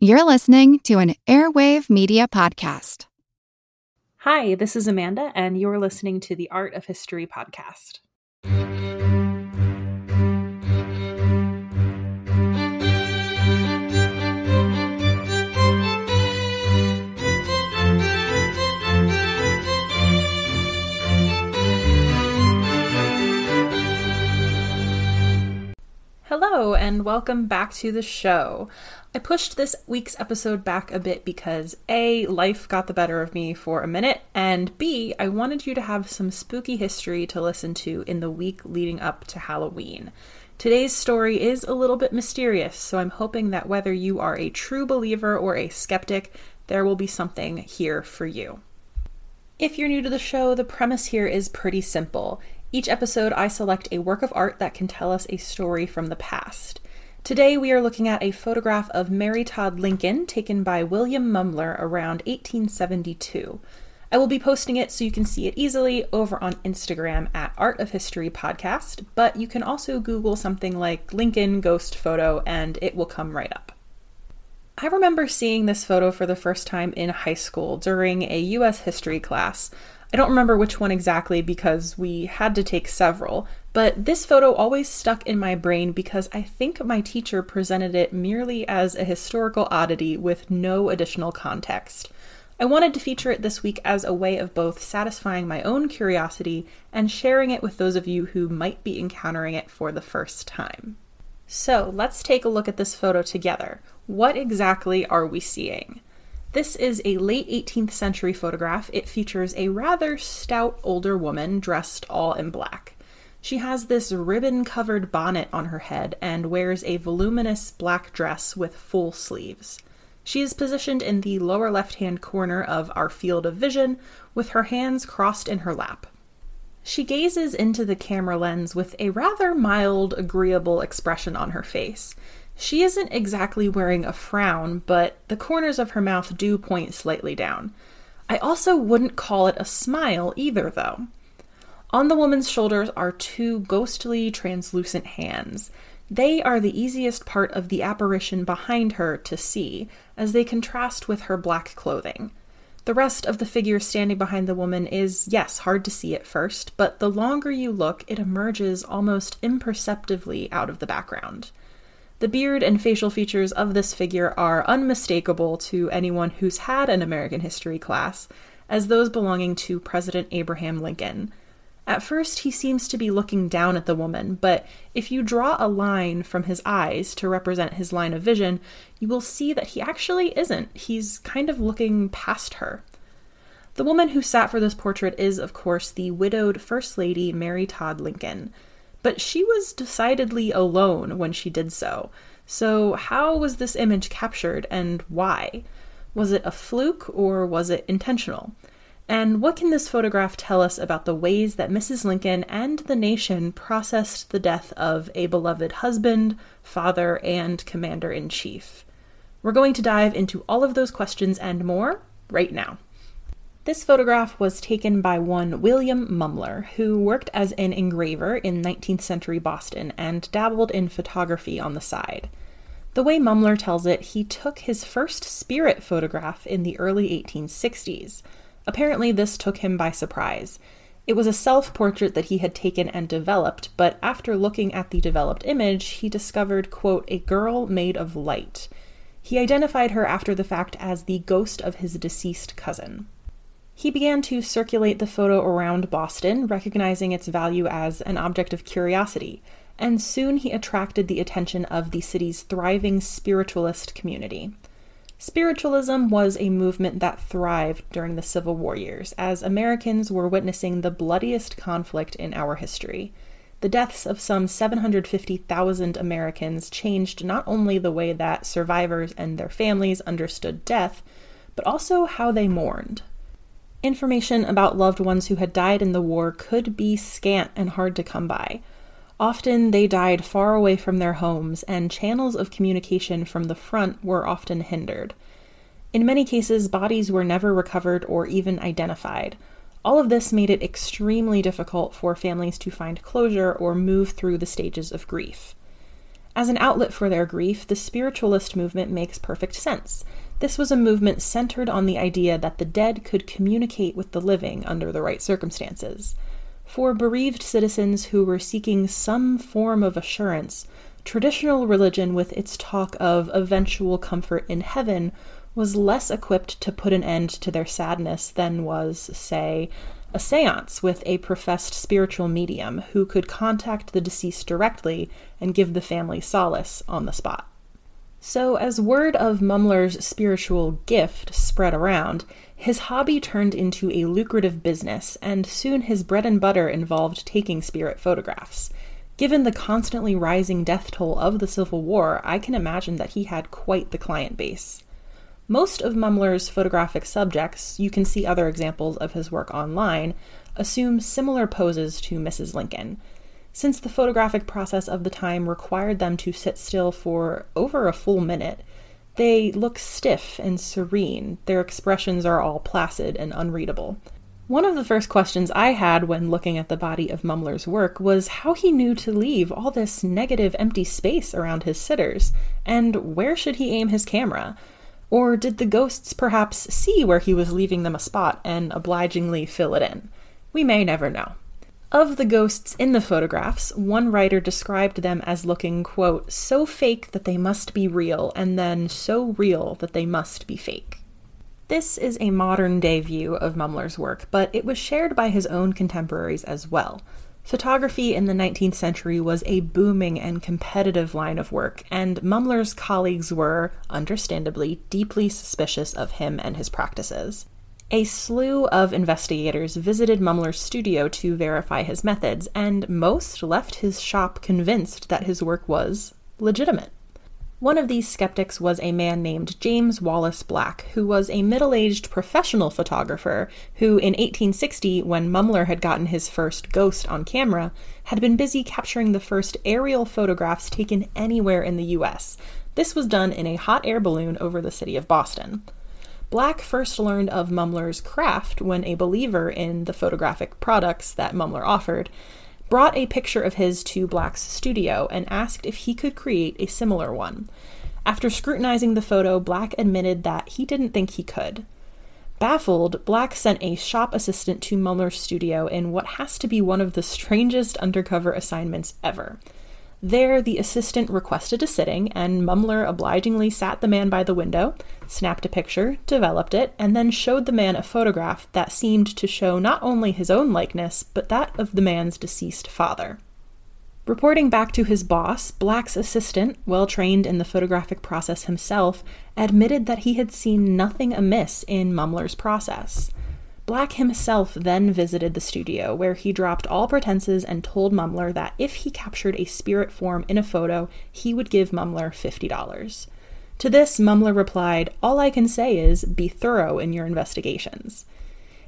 You're listening to an Airwave Media Podcast. Hi, this is Amanda, and you're listening to the Art of History podcast. Hello, and welcome back to the show. I pushed this week's episode back a bit because A, life got the better of me for a minute, and B, I wanted you to have some spooky history to listen to in the week leading up to Halloween. Today's story is a little bit mysterious, so I'm hoping that whether you are a true believer or a skeptic, there will be something here for you. If you're new to the show, the premise here is pretty simple. Each episode, I select a work of art that can tell us a story from the past. Today, we are looking at a photograph of Mary Todd Lincoln taken by William Mumler around 1872. I will be posting it so you can see it easily over on Instagram at Art of History Podcast, but you can also Google something like Lincoln Ghost Photo and it will come right up. I remember seeing this photo for the first time in high school during a US history class. I don't remember which one exactly because we had to take several, but this photo always stuck in my brain because I think my teacher presented it merely as a historical oddity with no additional context. I wanted to feature it this week as a way of both satisfying my own curiosity and sharing it with those of you who might be encountering it for the first time. So let's take a look at this photo together. What exactly are we seeing? This is a late 18th century photograph. It features a rather stout older woman dressed all in black. She has this ribbon covered bonnet on her head and wears a voluminous black dress with full sleeves. She is positioned in the lower left hand corner of our field of vision with her hands crossed in her lap. She gazes into the camera lens with a rather mild, agreeable expression on her face. She isn't exactly wearing a frown, but the corners of her mouth do point slightly down. I also wouldn't call it a smile either, though. On the woman's shoulders are two ghostly, translucent hands. They are the easiest part of the apparition behind her to see, as they contrast with her black clothing. The rest of the figure standing behind the woman is, yes, hard to see at first, but the longer you look, it emerges almost imperceptibly out of the background. The beard and facial features of this figure are unmistakable to anyone who's had an American history class as those belonging to President Abraham Lincoln. At first, he seems to be looking down at the woman, but if you draw a line from his eyes to represent his line of vision, you will see that he actually isn't. He's kind of looking past her. The woman who sat for this portrait is, of course, the widowed First Lady Mary Todd Lincoln. But she was decidedly alone when she did so. So, how was this image captured and why? Was it a fluke or was it intentional? And what can this photograph tell us about the ways that Mrs. Lincoln and the nation processed the death of a beloved husband, father, and commander in chief? We're going to dive into all of those questions and more right now. This photograph was taken by one William Mumler, who worked as an engraver in 19th century Boston and dabbled in photography on the side. The way Mumler tells it, he took his first spirit photograph in the early 1860s. Apparently, this took him by surprise. It was a self portrait that he had taken and developed, but after looking at the developed image, he discovered, quote, a girl made of light. He identified her after the fact as the ghost of his deceased cousin. He began to circulate the photo around Boston, recognizing its value as an object of curiosity, and soon he attracted the attention of the city's thriving spiritualist community. Spiritualism was a movement that thrived during the Civil War years, as Americans were witnessing the bloodiest conflict in our history. The deaths of some 750,000 Americans changed not only the way that survivors and their families understood death, but also how they mourned. Information about loved ones who had died in the war could be scant and hard to come by. Often they died far away from their homes, and channels of communication from the front were often hindered. In many cases, bodies were never recovered or even identified. All of this made it extremely difficult for families to find closure or move through the stages of grief. As an outlet for their grief, the spiritualist movement makes perfect sense. This was a movement centered on the idea that the dead could communicate with the living under the right circumstances. For bereaved citizens who were seeking some form of assurance, traditional religion, with its talk of eventual comfort in heaven, was less equipped to put an end to their sadness than was, say, a seance with a professed spiritual medium who could contact the deceased directly and give the family solace on the spot. So, as word of Mumler's spiritual gift spread around, his hobby turned into a lucrative business, and soon his bread and butter involved taking spirit photographs. Given the constantly rising death toll of the Civil War, I can imagine that he had quite the client base. Most of Mumler's photographic subjects, you can see other examples of his work online, assume similar poses to Mrs. Lincoln. Since the photographic process of the time required them to sit still for over a full minute, they look stiff and serene. Their expressions are all placid and unreadable. One of the first questions I had when looking at the body of Mumler's work was how he knew to leave all this negative empty space around his sitters, and where should he aim his camera? Or did the ghosts perhaps see where he was leaving them a spot and obligingly fill it in? We may never know. Of the ghosts in the photographs, one writer described them as looking, quote, so fake that they must be real, and then so real that they must be fake. This is a modern day view of Mumler's work, but it was shared by his own contemporaries as well. Photography in the 19th century was a booming and competitive line of work, and Mumler's colleagues were, understandably, deeply suspicious of him and his practices. A slew of investigators visited Mumler's studio to verify his methods, and most left his shop convinced that his work was legitimate. One of these skeptics was a man named James Wallace Black, who was a middle aged professional photographer who, in 1860, when Mumler had gotten his first ghost on camera, had been busy capturing the first aerial photographs taken anywhere in the US. This was done in a hot air balloon over the city of Boston. Black first learned of Mumler's craft when a believer in the photographic products that Mumler offered brought a picture of his to Black's studio and asked if he could create a similar one. After scrutinizing the photo, Black admitted that he didn't think he could. Baffled, Black sent a shop assistant to Mumler's studio in what has to be one of the strangest undercover assignments ever. There, the assistant requested a sitting, and Mumler obligingly sat the man by the window, snapped a picture, developed it, and then showed the man a photograph that seemed to show not only his own likeness, but that of the man's deceased father. Reporting back to his boss, Black's assistant, well trained in the photographic process himself, admitted that he had seen nothing amiss in Mumler's process. Black himself then visited the studio, where he dropped all pretenses and told Mumler that if he captured a spirit form in a photo, he would give Mumler $50. To this, Mumler replied, All I can say is be thorough in your investigations.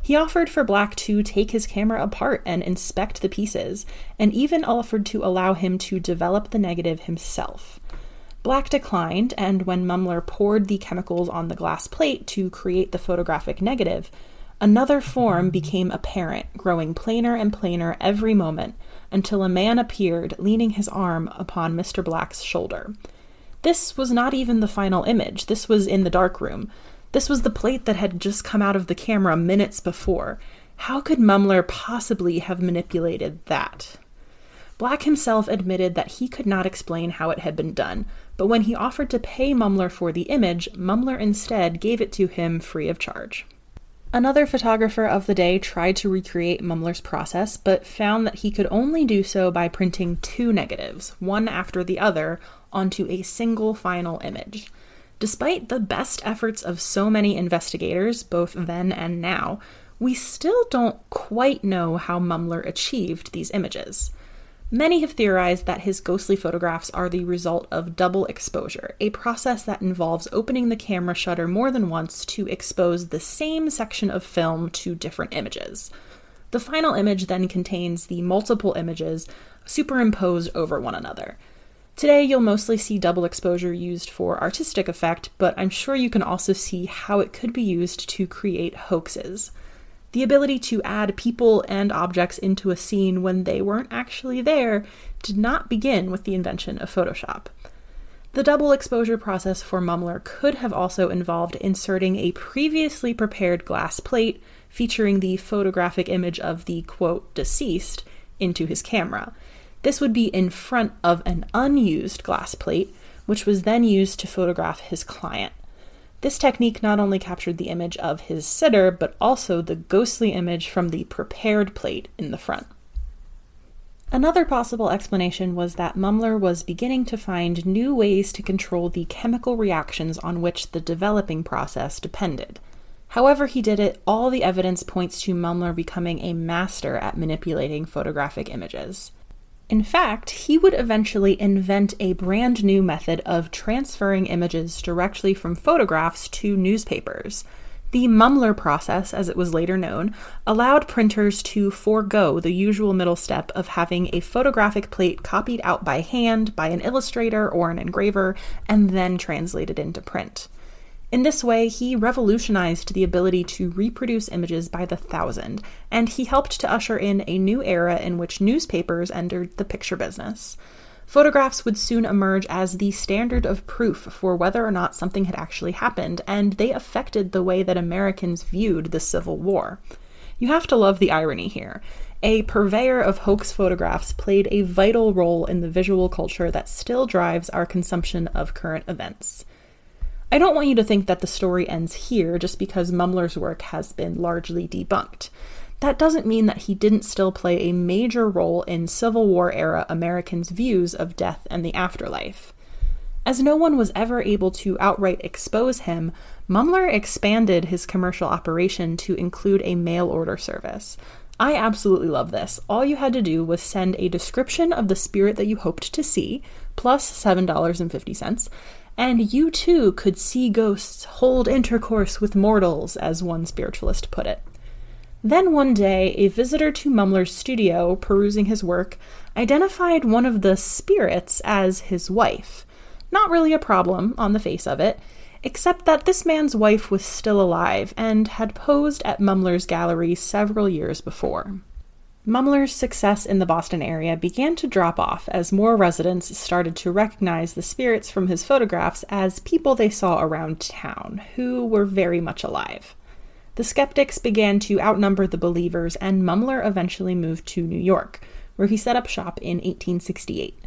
He offered for Black to take his camera apart and inspect the pieces, and even offered to allow him to develop the negative himself. Black declined, and when Mumler poured the chemicals on the glass plate to create the photographic negative, Another form became apparent, growing plainer and plainer every moment, until a man appeared, leaning his arm upon Mr. Black's shoulder. This was not even the final image, this was in the dark room. This was the plate that had just come out of the camera minutes before. How could Mumler possibly have manipulated that? Black himself admitted that he could not explain how it had been done, but when he offered to pay Mumler for the image, Mumler instead gave it to him free of charge. Another photographer of the day tried to recreate Mumler's process, but found that he could only do so by printing two negatives, one after the other, onto a single final image. Despite the best efforts of so many investigators, both then and now, we still don't quite know how Mumler achieved these images. Many have theorized that his ghostly photographs are the result of double exposure, a process that involves opening the camera shutter more than once to expose the same section of film to different images. The final image then contains the multiple images superimposed over one another. Today, you'll mostly see double exposure used for artistic effect, but I'm sure you can also see how it could be used to create hoaxes. The ability to add people and objects into a scene when they weren't actually there did not begin with the invention of Photoshop. The double exposure process for Mumler could have also involved inserting a previously prepared glass plate featuring the photographic image of the quote deceased into his camera. This would be in front of an unused glass plate, which was then used to photograph his client. This technique not only captured the image of his sitter, but also the ghostly image from the prepared plate in the front. Another possible explanation was that Mumler was beginning to find new ways to control the chemical reactions on which the developing process depended. However, he did it, all the evidence points to Mumler becoming a master at manipulating photographic images. In fact, he would eventually invent a brand new method of transferring images directly from photographs to newspapers. The Mumler process, as it was later known, allowed printers to forego the usual middle step of having a photographic plate copied out by hand by an illustrator or an engraver and then translated into print. In this way, he revolutionized the ability to reproduce images by the thousand, and he helped to usher in a new era in which newspapers entered the picture business. Photographs would soon emerge as the standard of proof for whether or not something had actually happened, and they affected the way that Americans viewed the Civil War. You have to love the irony here. A purveyor of hoax photographs played a vital role in the visual culture that still drives our consumption of current events. I don't want you to think that the story ends here just because Mumler's work has been largely debunked that doesn't mean that he didn't still play a major role in Civil War era Americans' views of death and the afterlife. As no one was ever able to outright expose him, Mumler expanded his commercial operation to include a mail order service. I absolutely love this. All you had to do was send a description of the spirit that you hoped to see, plus $7.50, and you too could see ghosts hold intercourse with mortals, as one spiritualist put it. Then one day, a visitor to Mumler's studio, perusing his work, identified one of the spirits as his wife. Not really a problem on the face of it, except that this man's wife was still alive and had posed at Mumler's gallery several years before. Mumler's success in the Boston area began to drop off as more residents started to recognize the spirits from his photographs as people they saw around town, who were very much alive. The skeptics began to outnumber the believers, and Mumler eventually moved to New York, where he set up shop in 1868.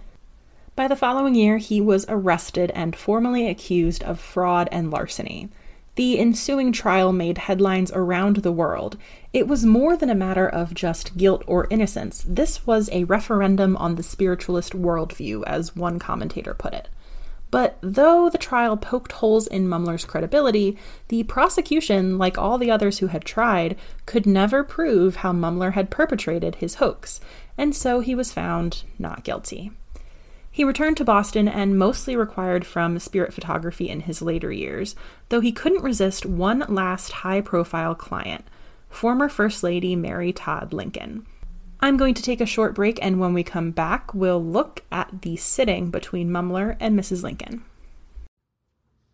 By the following year, he was arrested and formally accused of fraud and larceny. The ensuing trial made headlines around the world. It was more than a matter of just guilt or innocence. This was a referendum on the spiritualist worldview, as one commentator put it. But though the trial poked holes in Mumler's credibility, the prosecution, like all the others who had tried, could never prove how Mumler had perpetrated his hoax, and so he was found not guilty. He returned to Boston and mostly required from spirit photography in his later years, though he couldn't resist one last high profile client, former First Lady Mary Todd Lincoln. I'm going to take a short break, and when we come back, we'll look at the sitting between Mumler and Mrs. Lincoln.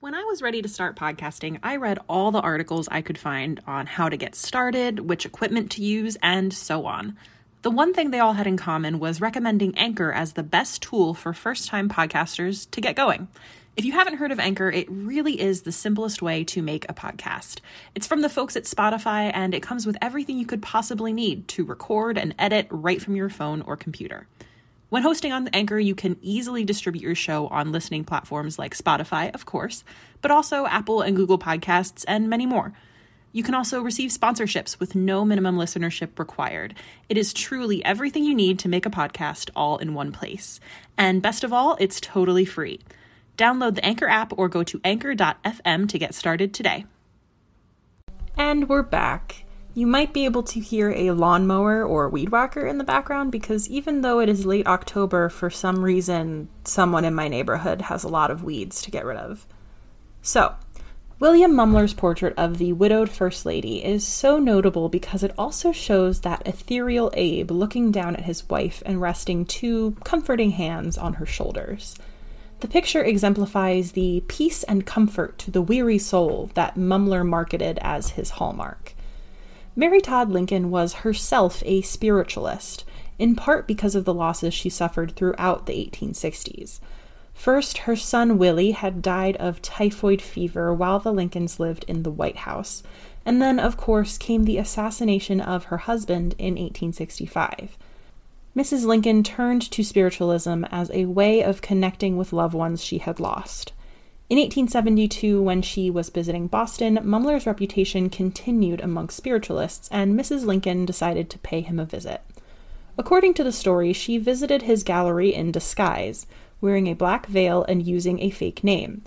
When I was ready to start podcasting, I read all the articles I could find on how to get started, which equipment to use, and so on. The one thing they all had in common was recommending Anchor as the best tool for first time podcasters to get going. If you haven't heard of Anchor, it really is the simplest way to make a podcast. It's from the folks at Spotify, and it comes with everything you could possibly need to record and edit right from your phone or computer. When hosting on Anchor, you can easily distribute your show on listening platforms like Spotify, of course, but also Apple and Google Podcasts and many more. You can also receive sponsorships with no minimum listenership required. It is truly everything you need to make a podcast all in one place. And best of all, it's totally free. Download the Anchor app or go to anchor.fm to get started today. And we're back. You might be able to hear a lawnmower or weed whacker in the background because even though it is late October, for some reason, someone in my neighborhood has a lot of weeds to get rid of. So, William Mumler's portrait of the widowed First Lady is so notable because it also shows that ethereal Abe looking down at his wife and resting two comforting hands on her shoulders. The picture exemplifies the peace and comfort to the weary soul that Mumler marketed as his hallmark. Mary Todd Lincoln was herself a spiritualist, in part because of the losses she suffered throughout the 1860s. First, her son Willie had died of typhoid fever while the Lincolns lived in the White House, and then, of course, came the assassination of her husband in 1865. Mrs. Lincoln turned to spiritualism as a way of connecting with loved ones she had lost. In 1872, when she was visiting Boston, Mumler's reputation continued among spiritualists, and Mrs. Lincoln decided to pay him a visit. According to the story, she visited his gallery in disguise, wearing a black veil and using a fake name.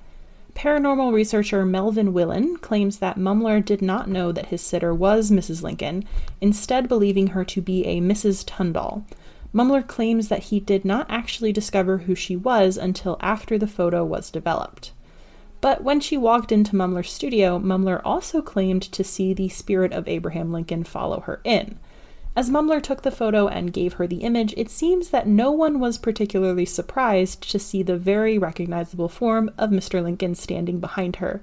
Paranormal researcher Melvyn Willin claims that Mumler did not know that his sitter was Mrs. Lincoln, instead, believing her to be a Mrs. Tundall. Mumler claims that he did not actually discover who she was until after the photo was developed. But when she walked into Mumler's studio, Mumler also claimed to see the spirit of Abraham Lincoln follow her in. As Mumler took the photo and gave her the image, it seems that no one was particularly surprised to see the very recognizable form of Mr. Lincoln standing behind her.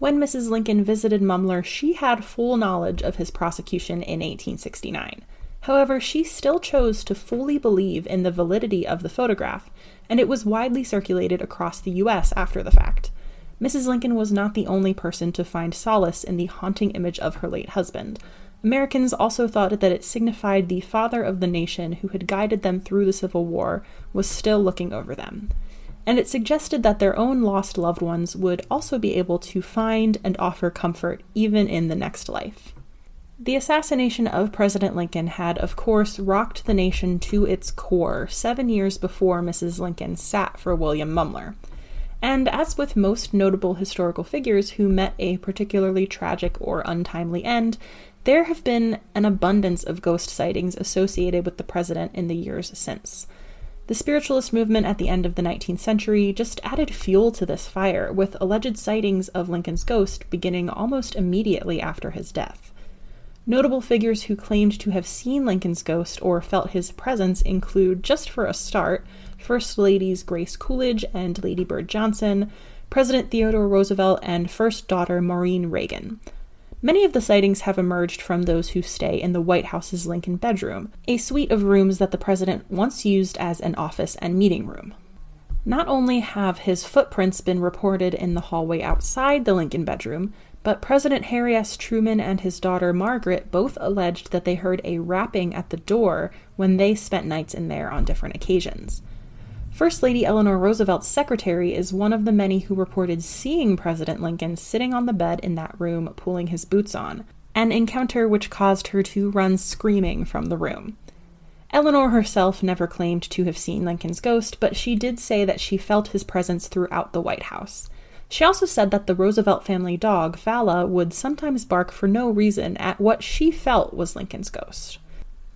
When Mrs. Lincoln visited Mumler, she had full knowledge of his prosecution in 1869. However, she still chose to fully believe in the validity of the photograph, and it was widely circulated across the US after the fact. Mrs. Lincoln was not the only person to find solace in the haunting image of her late husband. Americans also thought that it signified the father of the nation who had guided them through the Civil War was still looking over them. And it suggested that their own lost loved ones would also be able to find and offer comfort even in the next life. The assassination of President Lincoln had, of course, rocked the nation to its core seven years before Mrs. Lincoln sat for William Mumler. And as with most notable historical figures who met a particularly tragic or untimely end, there have been an abundance of ghost sightings associated with the president in the years since. The spiritualist movement at the end of the 19th century just added fuel to this fire, with alleged sightings of Lincoln's ghost beginning almost immediately after his death. Notable figures who claimed to have seen Lincoln's ghost or felt his presence include, just for a start, First Ladies Grace Coolidge and Lady Bird Johnson, President Theodore Roosevelt, and First Daughter Maureen Reagan. Many of the sightings have emerged from those who stay in the White House's Lincoln bedroom, a suite of rooms that the president once used as an office and meeting room. Not only have his footprints been reported in the hallway outside the Lincoln bedroom, but President Harry S. Truman and his daughter Margaret both alleged that they heard a rapping at the door when they spent nights in there on different occasions. First Lady Eleanor Roosevelt's secretary is one of the many who reported seeing President Lincoln sitting on the bed in that room pulling his boots on, an encounter which caused her to run screaming from the room. Eleanor herself never claimed to have seen Lincoln's ghost, but she did say that she felt his presence throughout the White House. She also said that the Roosevelt family dog, Fala, would sometimes bark for no reason at what she felt was Lincoln's ghost.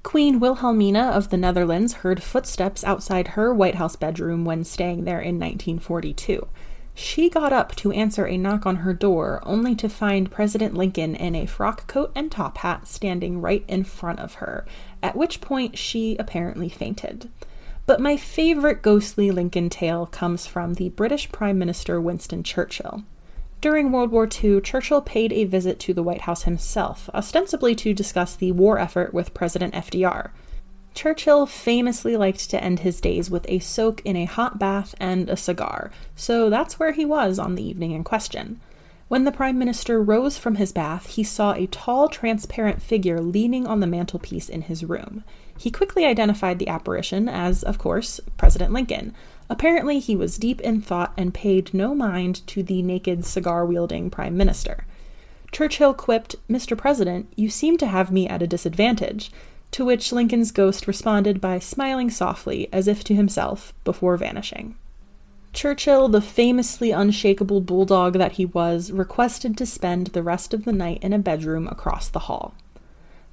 Queen Wilhelmina of the Netherlands heard footsteps outside her White House bedroom when staying there in 1942. She got up to answer a knock on her door, only to find President Lincoln in a frock coat and top hat standing right in front of her, at which point she apparently fainted. But my favorite ghostly Lincoln tale comes from the British Prime Minister Winston Churchill. During World War II, Churchill paid a visit to the White House himself, ostensibly to discuss the war effort with President FDR. Churchill famously liked to end his days with a soak in a hot bath and a cigar, so that's where he was on the evening in question. When the Prime Minister rose from his bath, he saw a tall, transparent figure leaning on the mantelpiece in his room. He quickly identified the apparition as, of course, President Lincoln, Apparently, he was deep in thought and paid no mind to the naked cigar wielding prime minister. Churchill quipped, Mr. President, you seem to have me at a disadvantage, to which Lincoln's ghost responded by smiling softly, as if to himself, before vanishing. Churchill, the famously unshakable bulldog that he was, requested to spend the rest of the night in a bedroom across the hall.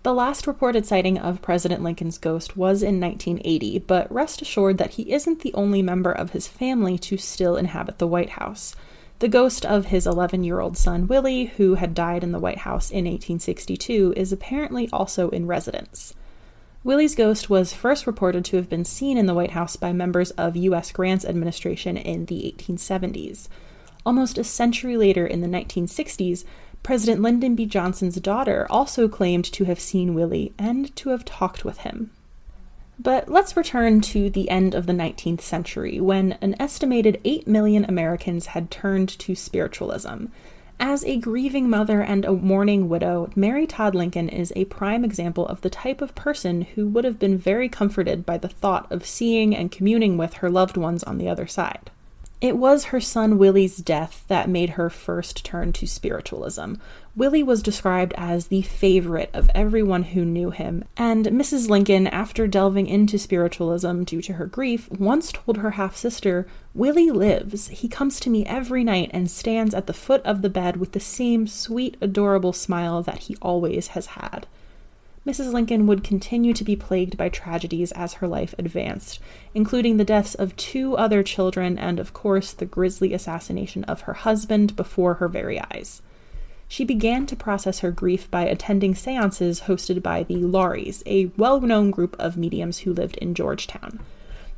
The last reported sighting of President Lincoln's ghost was in 1980, but rest assured that he isn't the only member of his family to still inhabit the White House. The ghost of his 11 year old son Willie, who had died in the White House in 1862, is apparently also in residence. Willie's ghost was first reported to have been seen in the White House by members of U.S. Grant's administration in the 1870s. Almost a century later, in the 1960s, President Lyndon B. Johnson's daughter also claimed to have seen Willie and to have talked with him. But let's return to the end of the 19th century when an estimated 8 million Americans had turned to spiritualism. As a grieving mother and a mourning widow, Mary Todd Lincoln is a prime example of the type of person who would have been very comforted by the thought of seeing and communing with her loved ones on the other side. It was her son Willie's death that made her first turn to spiritualism. Willie was described as the favorite of everyone who knew him, and Mrs. Lincoln, after delving into spiritualism due to her grief, once told her half sister, Willie lives. He comes to me every night and stands at the foot of the bed with the same sweet, adorable smile that he always has had. Mrs. Lincoln would continue to be plagued by tragedies as her life advanced, including the deaths of two other children and, of course, the grisly assassination of her husband before her very eyes. She began to process her grief by attending seances hosted by the Lauries, a well known group of mediums who lived in Georgetown.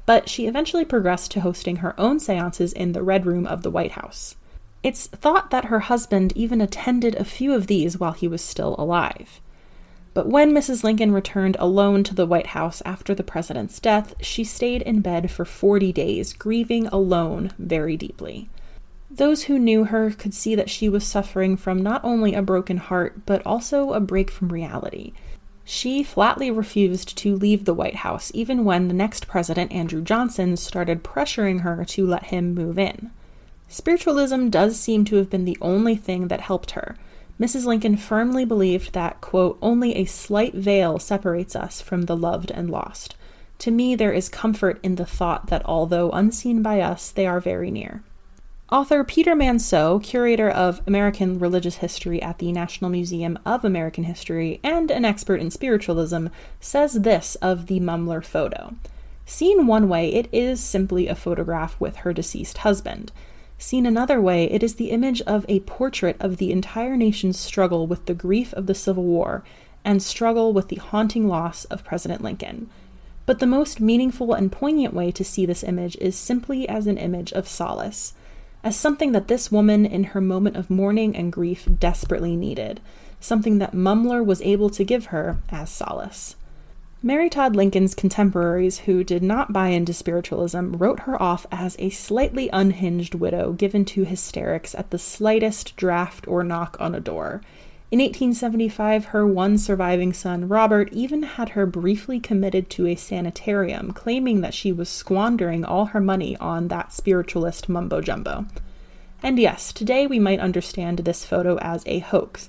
But she eventually progressed to hosting her own seances in the Red Room of the White House. It's thought that her husband even attended a few of these while he was still alive. But when Mrs. Lincoln returned alone to the White House after the president's death, she stayed in bed for 40 days, grieving alone very deeply. Those who knew her could see that she was suffering from not only a broken heart, but also a break from reality. She flatly refused to leave the White House, even when the next president, Andrew Johnson, started pressuring her to let him move in. Spiritualism does seem to have been the only thing that helped her. Mrs. Lincoln firmly believed that, quote, only a slight veil separates us from the loved and lost. To me, there is comfort in the thought that although unseen by us, they are very near. Author Peter Manseau, curator of American religious history at the National Museum of American History and an expert in spiritualism, says this of the Mumler photo. Seen one way, it is simply a photograph with her deceased husband. Seen another way, it is the image of a portrait of the entire nation's struggle with the grief of the Civil War and struggle with the haunting loss of President Lincoln. But the most meaningful and poignant way to see this image is simply as an image of solace, as something that this woman, in her moment of mourning and grief, desperately needed, something that Mumler was able to give her as solace. Mary Todd Lincoln's contemporaries who did not buy into spiritualism wrote her off as a slightly unhinged widow given to hysterics at the slightest draft or knock on a door. In 1875, her one surviving son, Robert, even had her briefly committed to a sanitarium, claiming that she was squandering all her money on that spiritualist mumbo jumbo. And yes, today we might understand this photo as a hoax,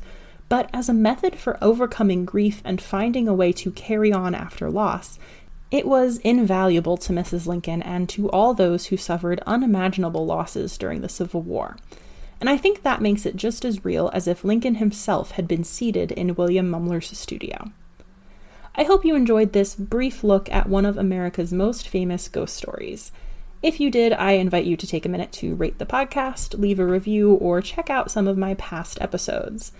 but as a method for overcoming grief and finding a way to carry on after loss, it was invaluable to Mrs. Lincoln and to all those who suffered unimaginable losses during the Civil War. And I think that makes it just as real as if Lincoln himself had been seated in William Mumler's studio. I hope you enjoyed this brief look at one of America's most famous ghost stories. If you did, I invite you to take a minute to rate the podcast, leave a review, or check out some of my past episodes.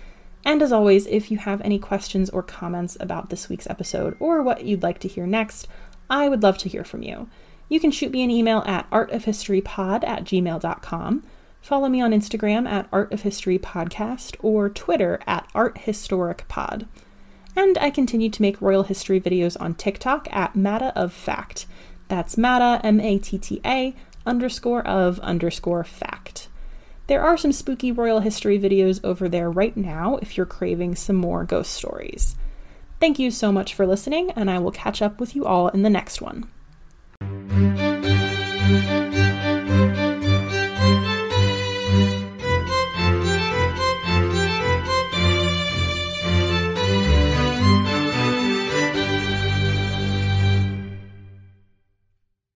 And as always, if you have any questions or comments about this week's episode or what you'd like to hear next, I would love to hear from you. You can shoot me an email at artofhistorypod at gmail.com, follow me on Instagram at artofhistorypodcast, or Twitter at arthistoricpod. And I continue to make royal history videos on TikTok at Matta of Fact. That's Matta, M A T T A, underscore of underscore fact. There are some spooky royal history videos over there right now if you're craving some more ghost stories. Thank you so much for listening, and I will catch up with you all in the next one.